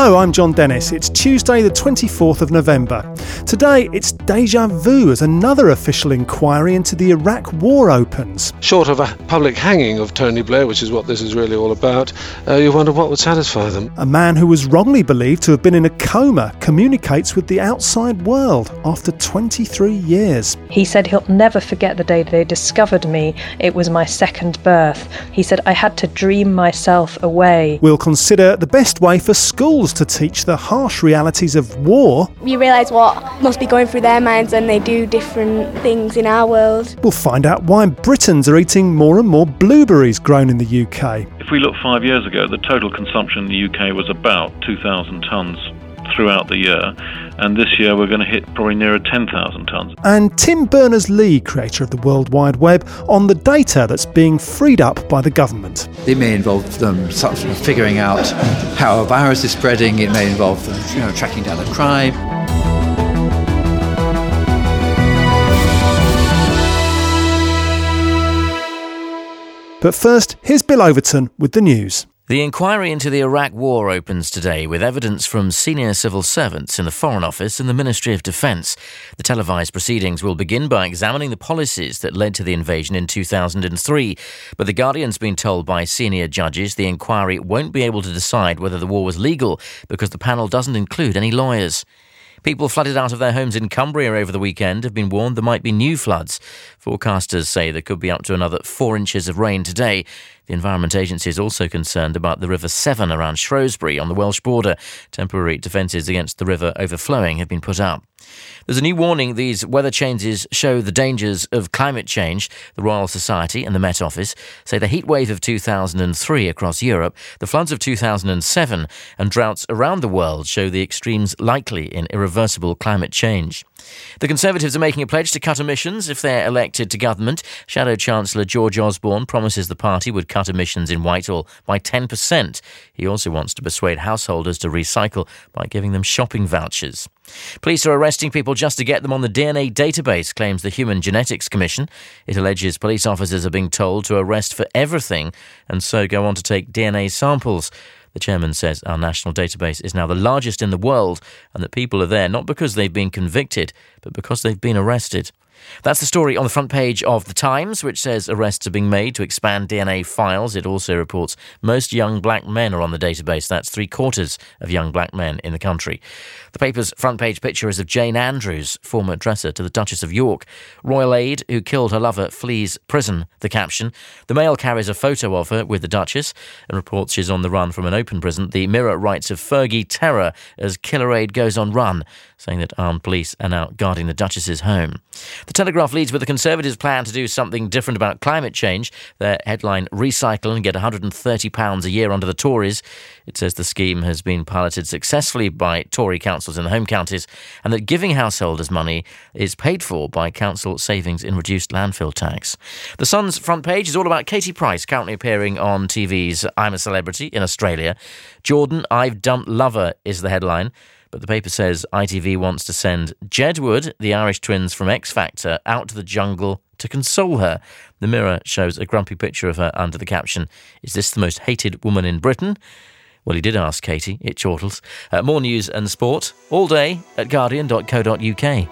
Hello, I'm Jon Dennis. It's Tuesday, the 24th of November. Today, it's deja vu as another official inquiry into the Iraq War opens. Short of a public hanging of Tony Blair, which is what this is really all about, uh, you wonder what would satisfy them. A man who was wrongly believed to have been in a coma communicates with the outside world after 23 years. He said he'll never forget the day they discovered me. It was my second birth. He said I had to dream myself away. We'll consider the best way for schools to teach the harsh realities of war. You realise what must be going through their minds when they do different things in our world. We'll find out why Britons are eating more and more blueberries grown in the UK. If we look five years ago, the total consumption in the UK was about 2,000 tonnes throughout the year, and this year we're going to hit probably nearer 10,000 tonnes. And Tim Berners Lee, creator of the World Wide Web, on the data that's being freed up by the government. It may involve them sort of figuring out how a virus is spreading, it may involve them you know, tracking down a crime. But first, here's Bill Overton with the news. The inquiry into the Iraq War opens today with evidence from senior civil servants in the Foreign Office and the Ministry of Defence. The televised proceedings will begin by examining the policies that led to the invasion in 2003. But The Guardian's been told by senior judges the inquiry won't be able to decide whether the war was legal because the panel doesn't include any lawyers. People flooded out of their homes in Cumbria over the weekend have been warned there might be new floods. Forecasters say there could be up to another four inches of rain today. The Environment Agency is also concerned about the River Severn around Shrewsbury on the Welsh border. Temporary defences against the river overflowing have been put up. There's a new warning these weather changes show the dangers of climate change. The Royal Society and the Met Office say the heat wave of 2003 across Europe, the floods of 2007, and droughts around the world show the extremes likely in irreversible climate change. The Conservatives are making a pledge to cut emissions if they're elected to government. Shadow Chancellor George Osborne promises the party would cut emissions in Whitehall by 10%. He also wants to persuade householders to recycle by giving them shopping vouchers. Police are arresting people just to get them on the DNA database, claims the Human Genetics Commission. It alleges police officers are being told to arrest for everything and so go on to take DNA samples. The chairman says our national database is now the largest in the world and that people are there not because they've been convicted, but because they've been arrested. That's the story on the front page of The Times, which says arrests are being made to expand DNA files. It also reports most young black men are on the database. That's three quarters of young black men in the country. The paper's front page picture is of Jane Andrews, former dresser to the Duchess of York. Royal aide who killed her lover flees prison, the caption. The Mail carries a photo of her with the Duchess and reports she's on the run from an open prison. The Mirror writes of Fergie terror as killer aide goes on run, saying that armed police are now guarding the Duchess's home. The Telegraph leads with the Conservatives' plan to do something different about climate change. Their headline, Recycle and Get £130 a year under the Tories. It says the scheme has been piloted successfully by Tory councils in the home counties and that giving householders money is paid for by council savings in reduced landfill tax. The Sun's front page is all about Katie Price, currently appearing on TV's I'm a Celebrity in Australia. Jordan, I've dumped lover is the headline. But the paper says ITV wants to send Jedward, the Irish twins from X Factor, out to the jungle to console her. The Mirror shows a grumpy picture of her under the caption Is this the most hated woman in Britain? Well, he did ask Katie. It chortles. Uh, more news and sport all day at guardian.co.uk.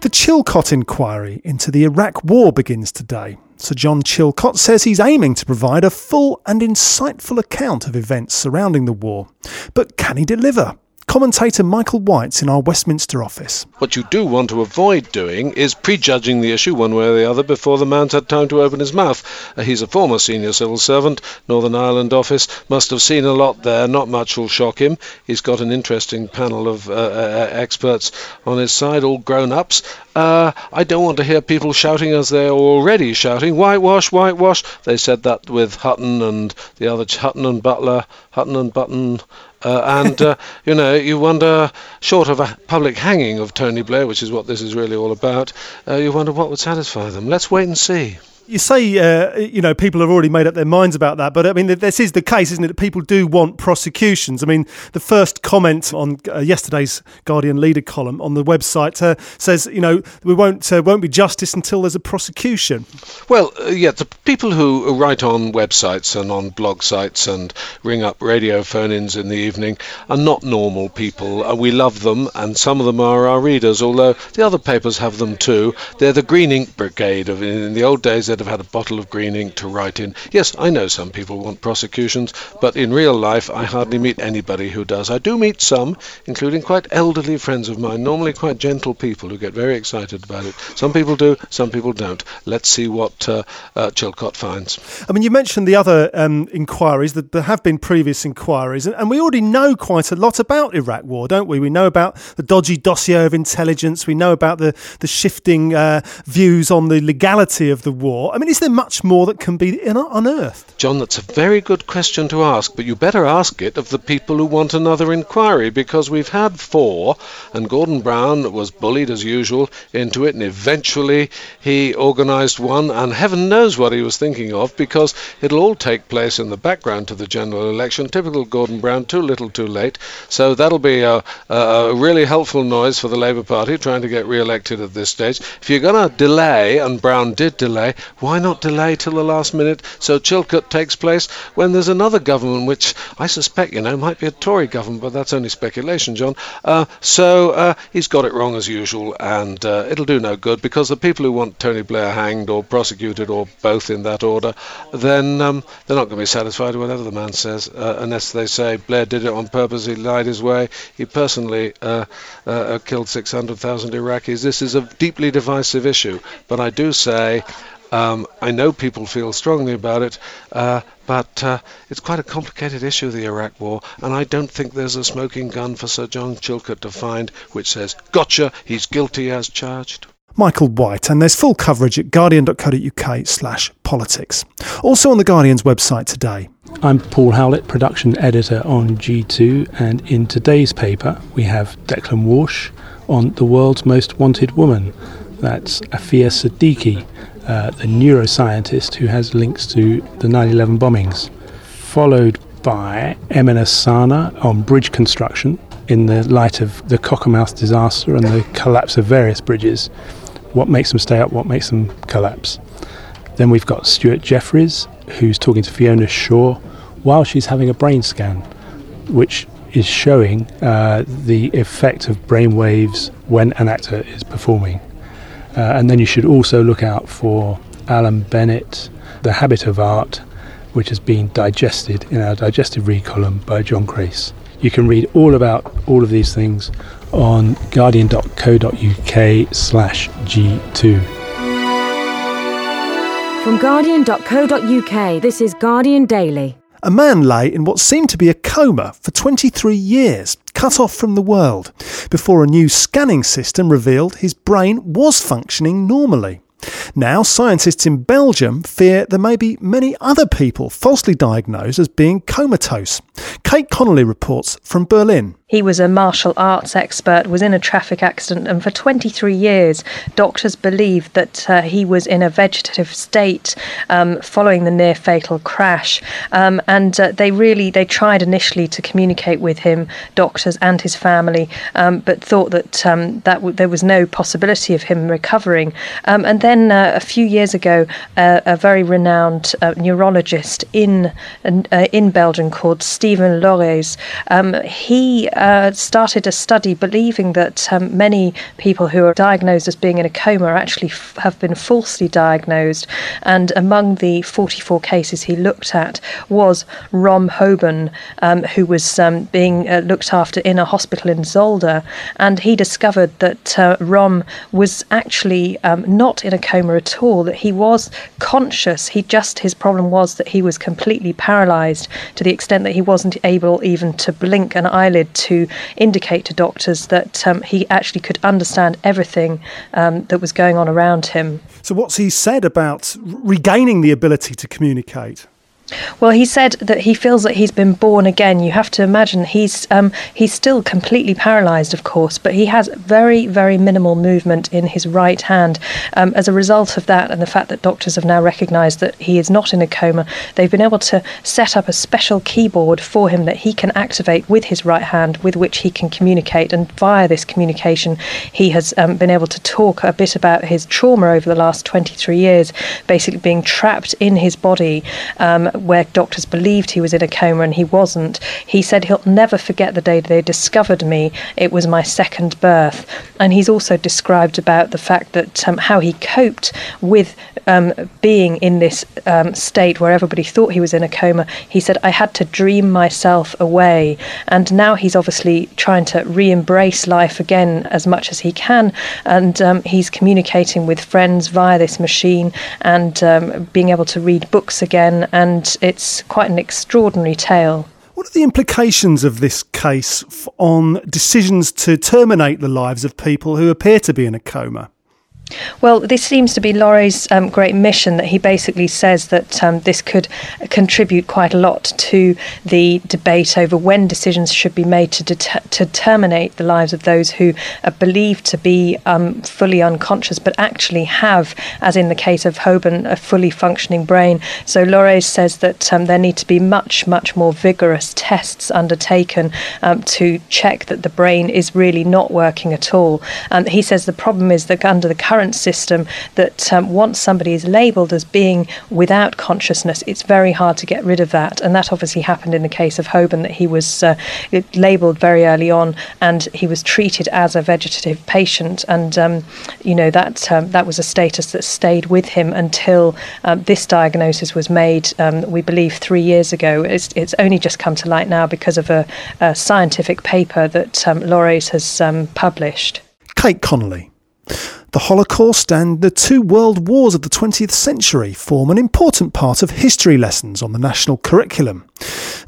The Chilcot inquiry into the Iraq War begins today. Sir John Chilcot says he's aiming to provide a full and insightful account of events surrounding the war. But can he deliver? Commentator Michael White's in our Westminster office. What you do want to avoid doing is prejudging the issue one way or the other before the man's had time to open his mouth. Uh, he's a former senior civil servant, Northern Ireland office, must have seen a lot there, not much will shock him. He's got an interesting panel of uh, uh, experts on his side, all grown ups. Uh, I don't want to hear people shouting as they're already shouting, whitewash, whitewash. They said that with Hutton and the other Hutton and Butler, Hutton and Button. Uh, and uh, you know, you wonder, short of a public hanging of Tony Blair, which is what this is really all about, uh, you wonder what would satisfy them. Let's wait and see. You say, uh, you know, people have already made up their minds about that, but I mean, this is the case, isn't it? That people do want prosecutions. I mean, the first comment on uh, yesterday's Guardian leader column on the website uh, says, you know, we won't uh, won't be justice until there's a prosecution. Well, uh, yeah, the people who write on websites and on blog sites and ring up radio phone-ins in the evening are not normal people. Uh, we love them, and some of them are our readers, although the other papers have them too. They're the green ink brigade. Of, in the old days, they'd have had a bottle of green ink to write in. Yes, I know some people want prosecutions, but in real life, I hardly meet anybody who does. I do meet some, including quite elderly friends of mine, normally quite gentle people who get very excited about it. Some people do, some people don't. Let's see what uh, uh, Chilcot finds. I mean, you mentioned the other um, inquiries, that there have been previous inquiries, and, and we already know quite a lot about Iraq War, don't we? We know about the dodgy dossier of intelligence, we know about the, the shifting uh, views on the legality of the war. I mean, is there much more that can be unearthed? John, that's a very good question to ask, but you better ask it of the people who want another inquiry because we've had four, and Gordon Brown was bullied as usual into it, and eventually he organised one, and heaven knows what he was thinking of because it'll all take place in the background to the general election. Typical Gordon Brown, too little, too late. So that'll be a, a really helpful noise for the Labour Party trying to get re elected at this stage. If you're going to delay, and Brown did delay, why not delay till the last minute so Chilcot takes place when there's another government which I suspect, you know, might be a Tory government, but that's only speculation, John. Uh, so uh, he's got it wrong as usual, and uh, it'll do no good because the people who want Tony Blair hanged or prosecuted or both in that order, then um, they're not going to be satisfied with whatever the man says, uh, unless they say Blair did it on purpose, he lied his way, he personally uh, uh, killed 600,000 Iraqis. This is a deeply divisive issue, but I do say um, I know people feel strongly about it, uh, but uh, it's quite a complicated issue, the Iraq War, and I don't think there's a smoking gun for Sir John Chilcot to find which says, gotcha, he's guilty as charged. Michael White, and there's full coverage at guardian.co.uk slash politics. Also on the Guardian's website today. I'm Paul Howlett, production editor on G2, and in today's paper we have Declan Walsh on the world's most wanted woman. That's Aafia Siddiqui, uh, the neuroscientist who has links to the 9 11 bombings, followed by Emine Saner on bridge construction in the light of the Cockermouth disaster and the collapse of various bridges. What makes them stay up, what makes them collapse. Then we've got Stuart Jeffries, who's talking to Fiona Shaw while she's having a brain scan, which is showing uh, the effect of brain waves when an actor is performing. Uh, and then you should also look out for Alan Bennett, The Habit of Art, which has been digested in our digestive read column by John Crace. You can read all about all of these things on guardian.co.uk slash G2. From guardian.co.uk, this is Guardian Daily. A man lay in what seemed to be a coma for 23 years, cut off from the world, before a new scanning system revealed his brain was functioning normally. Now, scientists in Belgium fear there may be many other people falsely diagnosed as being comatose. Kate Connolly reports from Berlin. He was a martial arts expert, was in a traffic accident, and for 23 years, doctors believed that uh, he was in a vegetative state um, following the near fatal crash. Um, and uh, they really they tried initially to communicate with him, doctors and his family, um, but thought that um, that w- there was no possibility of him recovering. Um, and then uh, a few years ago, uh, a very renowned uh, neurologist in uh, in Belgium called Steven Laureys, um, he uh, started a study believing that um, many people who are diagnosed as being in a coma actually f- have been falsely diagnosed. And among the 44 cases he looked at was Rom Houben, um, who was um, being uh, looked after in a hospital in Zolder. And he discovered that uh, Rom was actually um, not in a coma at all, that he was conscious. He just, his problem was that he was completely paralyzed to the extent that he wasn't able even to blink an eyelid to indicate to doctors that um, he actually could understand everything um, that was going on around him. So, what's he said about regaining the ability to communicate? Well, he said that he feels that he's been born again. You have to imagine he's um, he's still completely paralysed, of course, but he has very very minimal movement in his right hand. Um, as a result of that, and the fact that doctors have now recognised that he is not in a coma, they've been able to set up a special keyboard for him that he can activate with his right hand, with which he can communicate. And via this communication, he has um, been able to talk a bit about his trauma over the last 23 years, basically being trapped in his body. Where doctors believed he was in a coma and he wasn't. He said he'll never forget the day they discovered me. It was my second birth. And he's also described about the fact that um, how he coped with um, being in this um, state where everybody thought he was in a coma. He said, I had to dream myself away. And now he's obviously trying to re embrace life again as much as he can. And um, he's communicating with friends via this machine and um, being able to read books again. And it's quite an extraordinary tale. What are the implications of this case on decisions to terminate the lives of people who appear to be in a coma? Well, this seems to be Laureys' um, great mission that he basically says that um, this could contribute quite a lot to the debate over when decisions should be made to, to terminate the lives of those who are believed to be um, fully unconscious but actually have, as in the case of Houben, a fully functioning brain. So Laurie says that um, there need to be much, much more vigorous tests undertaken um, to check that the brain is really not working at all. And he says the problem is that under the current current system that um, once somebody is labelled as being without consciousness, it's very hard to get rid of that. And that obviously happened in the case of Houben, that he was uh, labelled very early on and he was treated as a vegetative patient. And, um, you know, that, um, that was a status that stayed with him until um, this diagnosis was made, um, we believe, three years ago. It's, it's only just come to light now because of a, a scientific paper that um, has published. Kate Connolly. The Holocaust and the two world wars of the 20th century form an important part of history lessons on the national curriculum.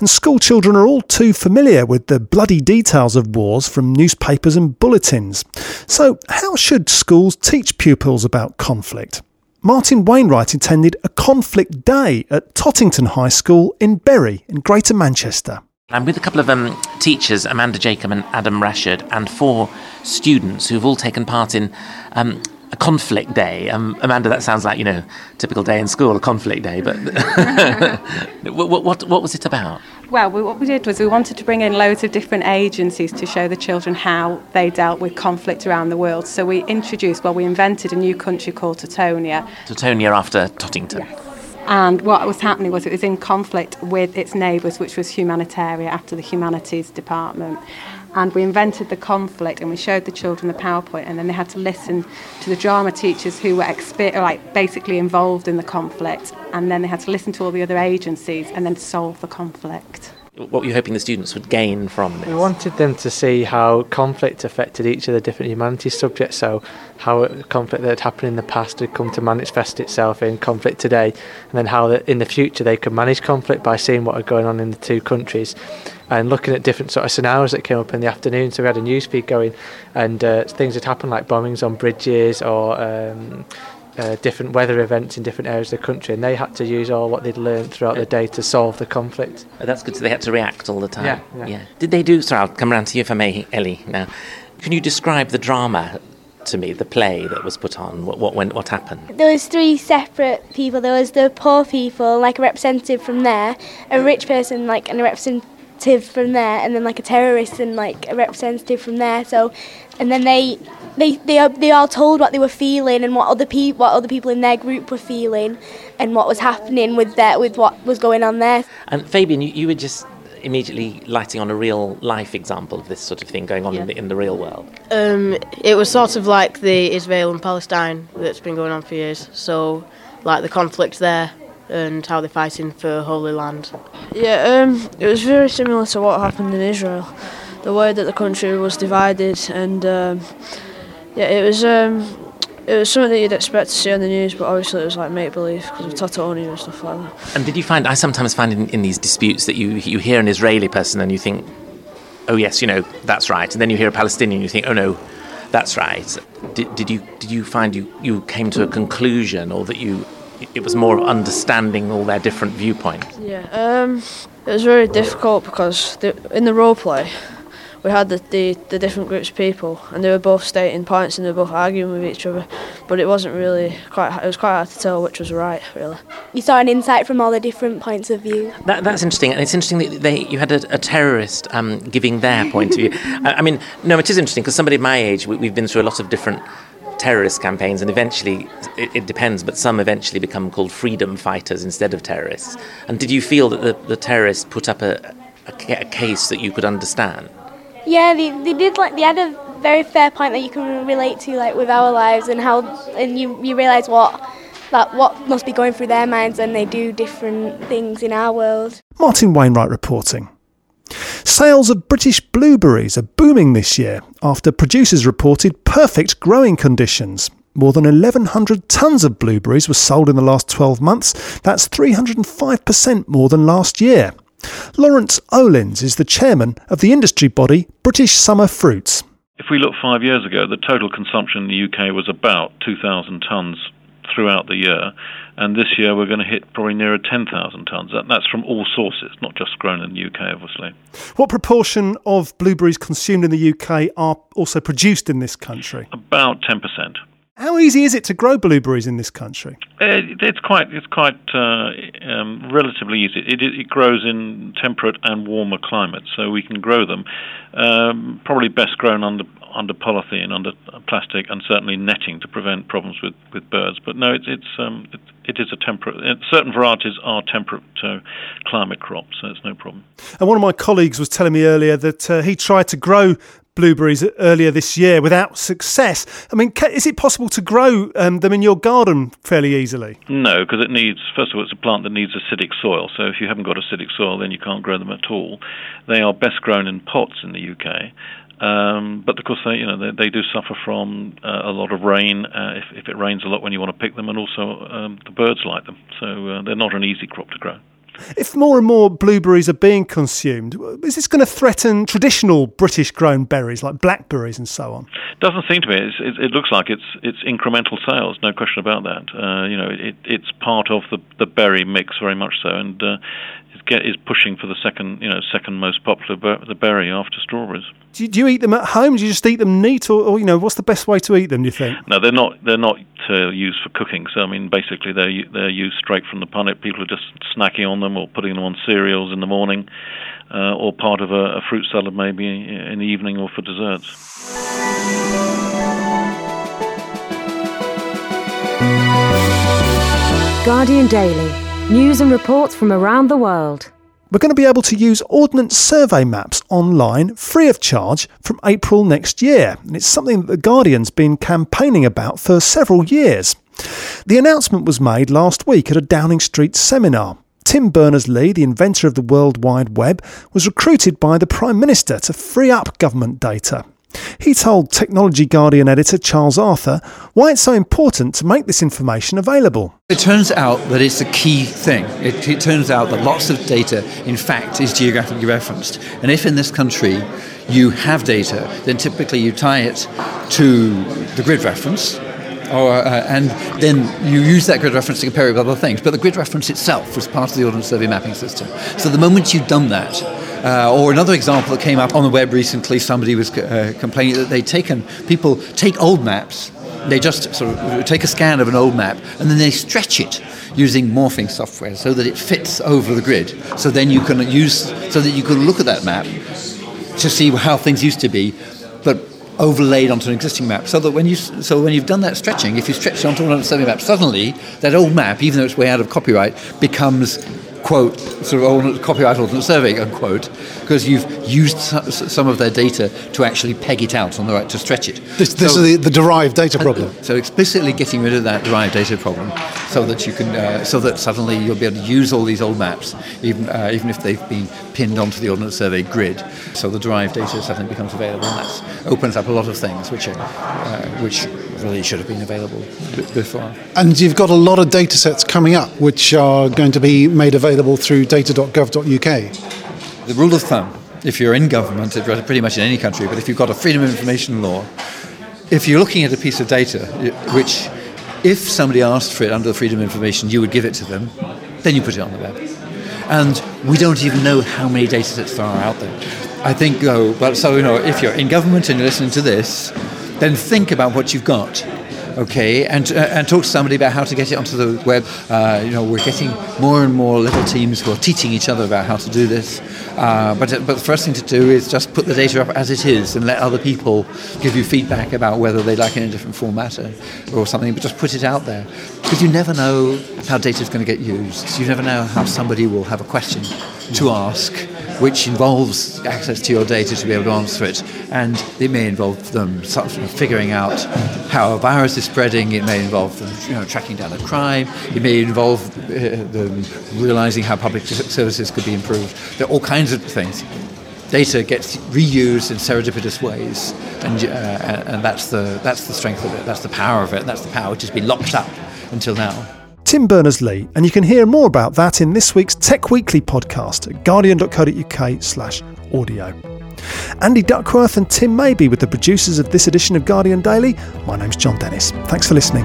And school children are all too familiar with the bloody details of wars from newspapers and bulletins. So, how should schools teach pupils about conflict? Martin Wainwright attended a conflict day at Tottington High School in Bury in Greater Manchester. I'm with a couple of um, teachers, Amanda Jacob and Adam Rashid, and four students who've all taken part in um, a conflict day. Um, Amanda, that sounds like you know typical day in school, a conflict day. But what, what, what was it about? Well, we, what we did was we wanted to bring in loads of different agencies to show the children how they dealt with conflict around the world. So we introduced, well, we invented a new country called Teutonia. Teutonia after Tottington. Yes. And what was happening was it was in conflict with its neighbours, which was Humanitaria after the Humanities Department. And we invented the conflict and we showed the children the PowerPoint, and then they had to listen to the drama teachers who were exper- like basically involved in the conflict, and then they had to listen to all the other agencies and then solve the conflict what were you hoping the students would gain from this? We wanted them to see how conflict affected each of the different humanities subjects, so how conflict that had happened in the past had come to manifest itself in conflict today, and then how in the future they could manage conflict by seeing what are going on in the two countries and looking at different sort of scenarios that came up in the afternoon. So we had a news feed going, and uh, things had happened like bombings on bridges or um, uh, different weather events in different areas of the country, and they had to use all what they'd learned throughout the day to solve the conflict. Oh, that's good. So they had to react all the time. Yeah, yeah. yeah. Did they do? Sorry, I'll come around to you if I may, Ellie. Now, can you describe the drama to me, the play that was put on? What what when, what happened? There was three separate people. There was the poor people, like a representative from there, a rich person, like and a representative from there, and then like a terrorist and like a representative from there. So, and then they they they are, they all told what they were feeling and what other people what other people in their group were feeling and what was happening with that with what was going on there. And Fabian, you, you were just immediately lighting on a real life example of this sort of thing going on yeah. in, the, in the real world? Um, it was sort of like the Israel and Palestine that's been going on for years. So, like the conflict there and how they're fighting for Holy Land. Yeah, um, it was very similar to what happened in Israel. The way that the country was divided and. Um, yeah, it was um, it was something that you'd expect to see on the news, but obviously it was like make believe because of Teutonia and stuff like that. And did you find? I sometimes find in, in these disputes that you you hear an Israeli person and you think, oh yes, you know that's right, and then you hear a Palestinian and you think, oh no, that's right. Did, did you did you find you, you came to a conclusion or that you it was more of understanding all their different viewpoints? Yeah, um, it was very difficult because the, in the role play, we had the, the, the different groups of people, and they were both stating points and they were both arguing with each other. But it wasn't really quite. It was quite hard to tell which was right, really. You saw an insight from all the different points of view. That, that's interesting, and it's interesting that they, you had a, a terrorist um, giving their point of view. I, I, mean, no, it is interesting because somebody my age, we, we've been through a lot of different terrorist campaigns, and eventually, it, it, depends, but some eventually become called freedom fighters instead of terrorists. And did you feel that the, the terrorists put up a, a, a case that you could understand? Yeah, they, they did like they had a very fair point that you can relate to like with our lives and how and you you realise what that what must be going through their minds when they do different things in our world. Martin Wainwright reporting. Sales of British blueberries are booming this year after producers reported perfect growing conditions. More than 1,100 tonnes of blueberries were sold in the last 12 months. That's 305% more than last year. Lawrence Olins is the chairman of the industry body British Summer Fruits. If we look five years ago, the total consumption in the UK was about 2,000 tonnes throughout the year, and this year we're going to hit probably nearer 10,000 tonnes. That's from all sources, not just grown in the UK, obviously. What proportion of blueberries consumed in the UK are also produced in this country? About 10%. How easy is it to grow blueberries in this country? Uh, it's quite it's quite uh, um, relatively easy. It, it, grows in temperate and warmer climates, so we can grow them. Um, probably best grown under under polythene, under plastic, and certainly netting to prevent problems with, with birds. But no, it's it's um, it, it is a temperate. Certain varieties are temperate uh, climate crops, so it's no problem. And one of my colleagues was telling me earlier that uh, he tried to grow blueberries earlier this year without success. I mean, is it possible to grow um, them in your garden fairly easily? No, because it needs, first of all, it's a plant that needs acidic soil. So if you haven't got acidic soil, then you can't grow them at all. They are best grown in pots in the UK. Um, but of course, they you know they, they do suffer from uh, a lot of rain uh, if, if it rains a lot when you want to pick them, and also um, the birds like them. So uh, they're not an easy crop to grow. If more and more blueberries are being consumed, is this going to threaten traditional British grown berries like blackberries and so on? Doesn't seem to be. It's, it, it, looks like it's it's incremental sales, no question about that. Uh, you know, it, it's part of the the berry mix very much so, and uh, get, is pushing for the second, you know, second most popular ber- the berry after strawberries. Do you, do you, eat them at home? Do you just eat them neat, or, or, you know, what's the best way to eat them? Do you think? No, they're not. They're not uh, used for cooking. So I mean, basically, they're they're used straight from the punnet. People are just snacking on them or putting them on cereals in the morning, uh, or part of a, a fruit salad maybe in the evening or for desserts. Guardian Daily News and reports from around the world. We're going to be able to use Ordnance Survey maps online free of charge from April next year. And it's something that The Guardian's been campaigning about for several years. The announcement was made last week at a Downing Street seminar. Tim Berners Lee, the inventor of the World Wide Web, was recruited by the Prime Minister to free up government data. He told Technology Guardian editor Charles Arthur why it's so important to make this information available. It turns out that it's a key thing. It, it, turns out that lots of data, in fact, is geographically referenced. And if in this country you have data, then typically you tie it to the grid reference. Or, uh, and then you use that grid reference to compare it with other things. But the grid reference itself was part of the Ordnance Survey mapping system. So the moment you've done that, uh, or another example that came up on the web recently, somebody was uh, complaining that they'd taken, people take old maps, they just sort of take a scan of an old map and then they stretch it using morphing software so that it fits over the grid. So then you can use, so that you can look at that map to see how things used to be, but overlaid onto an existing map. So that when you, so when you've done that stretching, if you stretch it onto another survey map, suddenly that old map, even though it's way out of copyright, becomes quote, sort of old copyright ordnance survey, unquote, because you've used some of their data to actually peg it out on the right, to stretch it. This, this so, is the, the, derived data problem. So explicitly getting rid of that derived data problem, so that you can, uh, so that suddenly you'll be able to use all these old maps, even uh, even if they've been pinned onto the ordnance survey grid. So the derived data suddenly becomes available, and that opens up a lot of things which are, uh, which really should have been available before. And you've got a lot of data sets coming up, which are going to be made available through data.gov.uk. The rule of thumb, if you're in government, pretty much in any country, but if you've got a freedom of information law, if you're looking at a piece of data which if somebody asked for it under the Freedom of Information, you would give it to them, then you put it on the web. And we don't even know how many data sets there are out there. I think, though, well, so, you know, if you're in government and you're listening to this, then think about what you've got okay, and, uh, and talk to somebody about how to get it onto the web. Uh, you know, we're getting more and more little teams who are teaching each other about how to do this. Uh, but, but the first thing to do is just put the data up as it is and let other people give you feedback about whether they like it in a different format or, or something, but just put it out there. Because you never know how data is going to get used. You never know how somebody will have a question to ask which involves access to your data to be able to answer it. And it may involve them sort of figuring out how a virus is spreading. It may involve them you know, tracking down a crime. It may involve uh, them realizing how public services could be improved. There are all kinds of things. Data gets reused in serendipitous ways, and, uh, and that's, the, that's the strength of it, that's the power of it, that's the power which has been locked up until now. Tim Berners Lee, and you can hear more about that in this week's Tech Weekly podcast at guardian.co.uk slash audio. Andy Duckworth and Tim Maby with the producers of this edition of Guardian Daily. My name's Jon Dennis. Thanks for listening.